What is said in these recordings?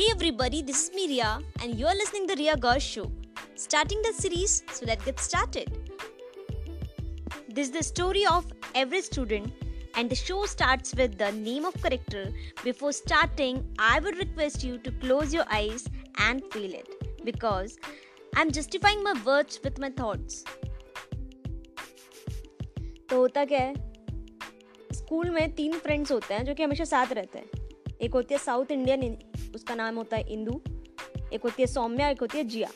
Hey everybody, this is Miria and you are listening to the Ria Girls Show. Starting the series, so let's get started. This is the story of every student and the show starts with the name of character. Before starting, I would request you to close your eyes and feel it because I'm justifying my words with my thoughts. तो होता क्या है school में तीन friends होते हैं जो कि हमेशा साथ रहते हैं एक होती है साउथ इंडियन, उसका नाम होता है इंदू, एक होती है सौम्या, एक होती है जिया।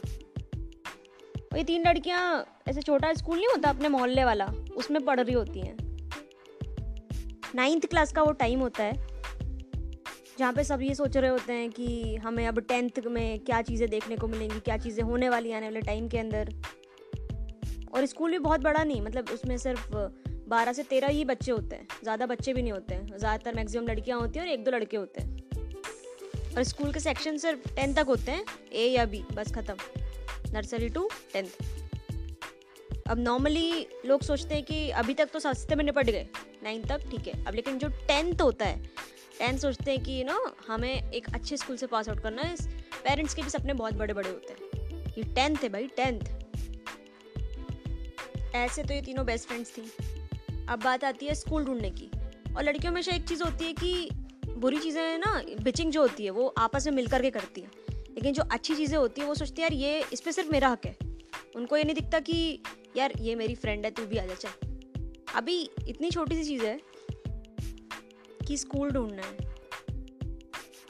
और ये तीन लड़कियाँ ऐसे छोटा स्कूल नहीं होता, अपने मोहल्ले वाला, उसमें पढ़ रही होती हैं। नाइन्थ क्लास का वो टाइम होता है, जहाँ पे सब ये सोच रहे होते हैं कि हमें अब टेंथ में क्या चीज़ें देखने को मिलेंगी, क्या चीज़ें होने वाली आने वाले टाइम के अंदर। और स्कूल भी बहुत बड़ा नहीं मतलब उसमें सिर्फ़ बारह से तेरह ही बच्चे होते हैं। ज़्यादा बच्चे भी नहीं होते हैं। ज़्यादातर मैक्सिमम लड़कियाँ होती हैं और एक दो लड़के होते हैं। और स्कूल के सेक्शन सिर्फ़ टेंथ तक होते हैं। ए या बी बस ख़त्म। नर्सरी टू टेंथ अब नॉर्मली लोग सोचते हैं कि अभी तक तो सस्ते में निपट गए। नाइन्थ तक, ठीक है। अब लेकिन जो टेंथ होता है टेंथ सोचते हैं कि यू नो हमें एक अच्छे स्कूल से पास आउट करना है। पेरेंट्स के भी सपने बहुत बड़े बड़े होते हैं। कि टेंथ है भाई टेंथ ऐसे तो ये तीनों बेस्ट फ्रेंड्स थी। अब बात आती है स्कूल ढूँढने की। और लड़कियों में एक चीज़ होती है कि बुरी चीज़ें ना बिचिंग जो होती है, वो आपस में मिल करके करती है। लेकिन जो अच्छी चीज़ें होती है, वो सोचती है, यार, ये, इस पर सिर्फ़ मेरा हक है। उनको ये नहीं दिखता कि, यार, ये मेरी फ्रेंड है, तू भी आ जा, चल। अभी इतनी छोटी सी चीज़ है कि स्कूल ढूंढना है।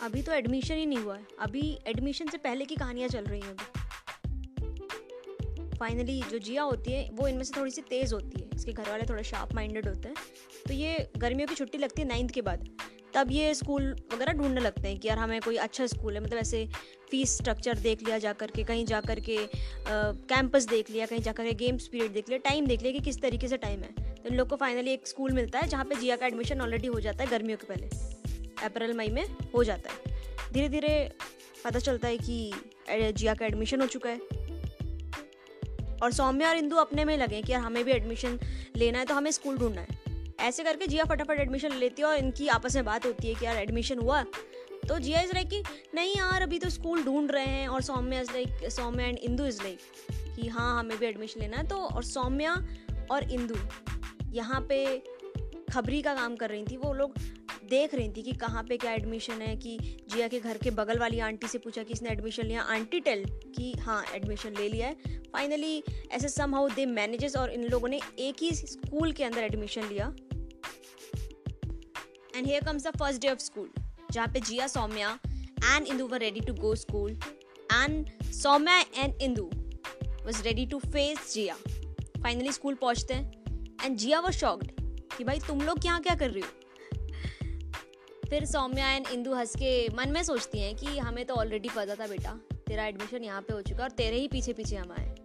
अभी तो एडमिशन ही नहीं हुआ है। अभी एडमिशन से पहले की कहानियाँ चल रही हैं अभी। फाइनली जो जिया होती है, वो इनमें से थोड़ी सी तेज़ होती है। इसके घर वाले थोड़े शार्प माइंडेड होते हैं। तो ये गर्मियों की छुट्टी लगती है नाइन्थ के बाद। तब ये स्कूल वगैरह ढूँढने लगते हैं कि यार हमें कोई अच्छा स्कूल है। मतलब ऐसे फ़ीस स्ट्रक्चर देख लिया जा करके, कहीं जा करके कैंपस देख लिया, कहीं जा कर के गेम्स पीरियड देख लिया टाइम देख लिया कि किस तरीके से टाइम है। तो इन लोग को फाइनली एक स्कूल मिलता है जहाँ पे जिया का एडमिशन ऑलरेडी हो जाता है गर्मियों के पहले। अप्रैल, मई में हो जाता है। धीरे धीरे पता चलता है कि जिया का एडमिशन हो चुका है। और सौम्या और इंदू अपने में लगे कि यार हमें भी एडमिशन लेना है तो हमें स्कूल ढूंढना है। ऐसे करके जिया फटाफट एडमिशन लेती है और इनकी आपस में बात होती है कि यार एडमिशन हुआ। तो जिया इज़ लाइक कि, नहीं यार, अभी तो स्कूल ढूंढ रहे हैं। और Saumya is like Saumya and Indu is like कि हाँ हमें भी एडमिशन लेना है। तो और सौम्या और इंदू यहाँ पे खबरी का काम कर रही थी, वो लोग देख रही थी कि कहाँ पे क्या एडमिशन है, कि जिया के घर के बगल वाली आंटी से पूछा कि इसने एडमिशन लिया। आंटी टेल कि हाँ एडमिशन ले लिया है। फाइनली ऐसे सम हाउ दे मैनेजेस और इन लोगों ने एक ही स्कूल के अंदर एडमिशन लिया। And here comes the first day of school जहाँ पे Jiya, Saumya and Indu were ready to go school and Saumya and Indu was ready to face Jiya. Finally school पहुँचते हैं। एंड जिया वॉज़ शॉक्ड कि भाई तुम लोग यहाँ क्या कर रही हो? फिर सौम्या एंड इंदू हंस के मन में सोचती हैं कि हमें तो ऑलरेडी पता था बेटा। तेरा एडमिशन यहाँ पे हो चुका है और तेरे ही पीछे पीछे हम आए।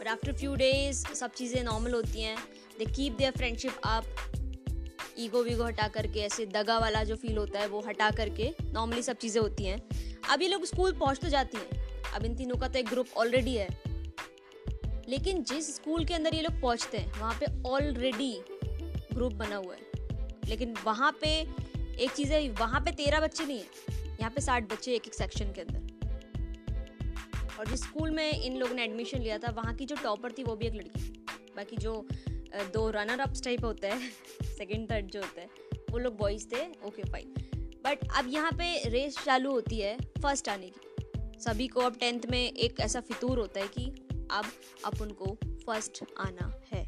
बट आफ्टर फ्यू डेज़ सब चीज़ें नॉर्मल होती हैं। They keep their friendship up ego we go हटा करके, ऐसे दगा वाला जो फील होता है, वो हटा करके नॉर्मली सब चीज़ें होती हैं। अब ये लोग स्कूल पहुँच तो जाती हैं। अब इन तीनों का तो एक ग्रुप ऑलरेडी है। लेकिन जिस स्कूल के अंदर ये लोग पहुँचते हैं, वहाँ पे ऑलरेडी ग्रुप बना हुआ है। लेकिन वहाँ पे एक चीज़ है, वहाँ पे तेरह बच्चे नहीं है। यहाँ पे साठ बच्चे एक एक सेक्शन के अंदर। और जिस स्कूल में इन लोगों ने एडमिशन लिया था, वहाँ की जो टॉपर थी, वो भी एक लड़की थी। बाकी जो दो रनर अप्स टाइप होते हैं सेकेंड थर्ड जो होता है, वो लोग बॉयज़ थे ओके फाइन बट अब यहाँ पे रेस चालू होती है फ़र्स्ट आने की। सभी को अब टेंथ में एक ऐसा फितूर होता है कि अब अपन को फ़र्स्ट आना है।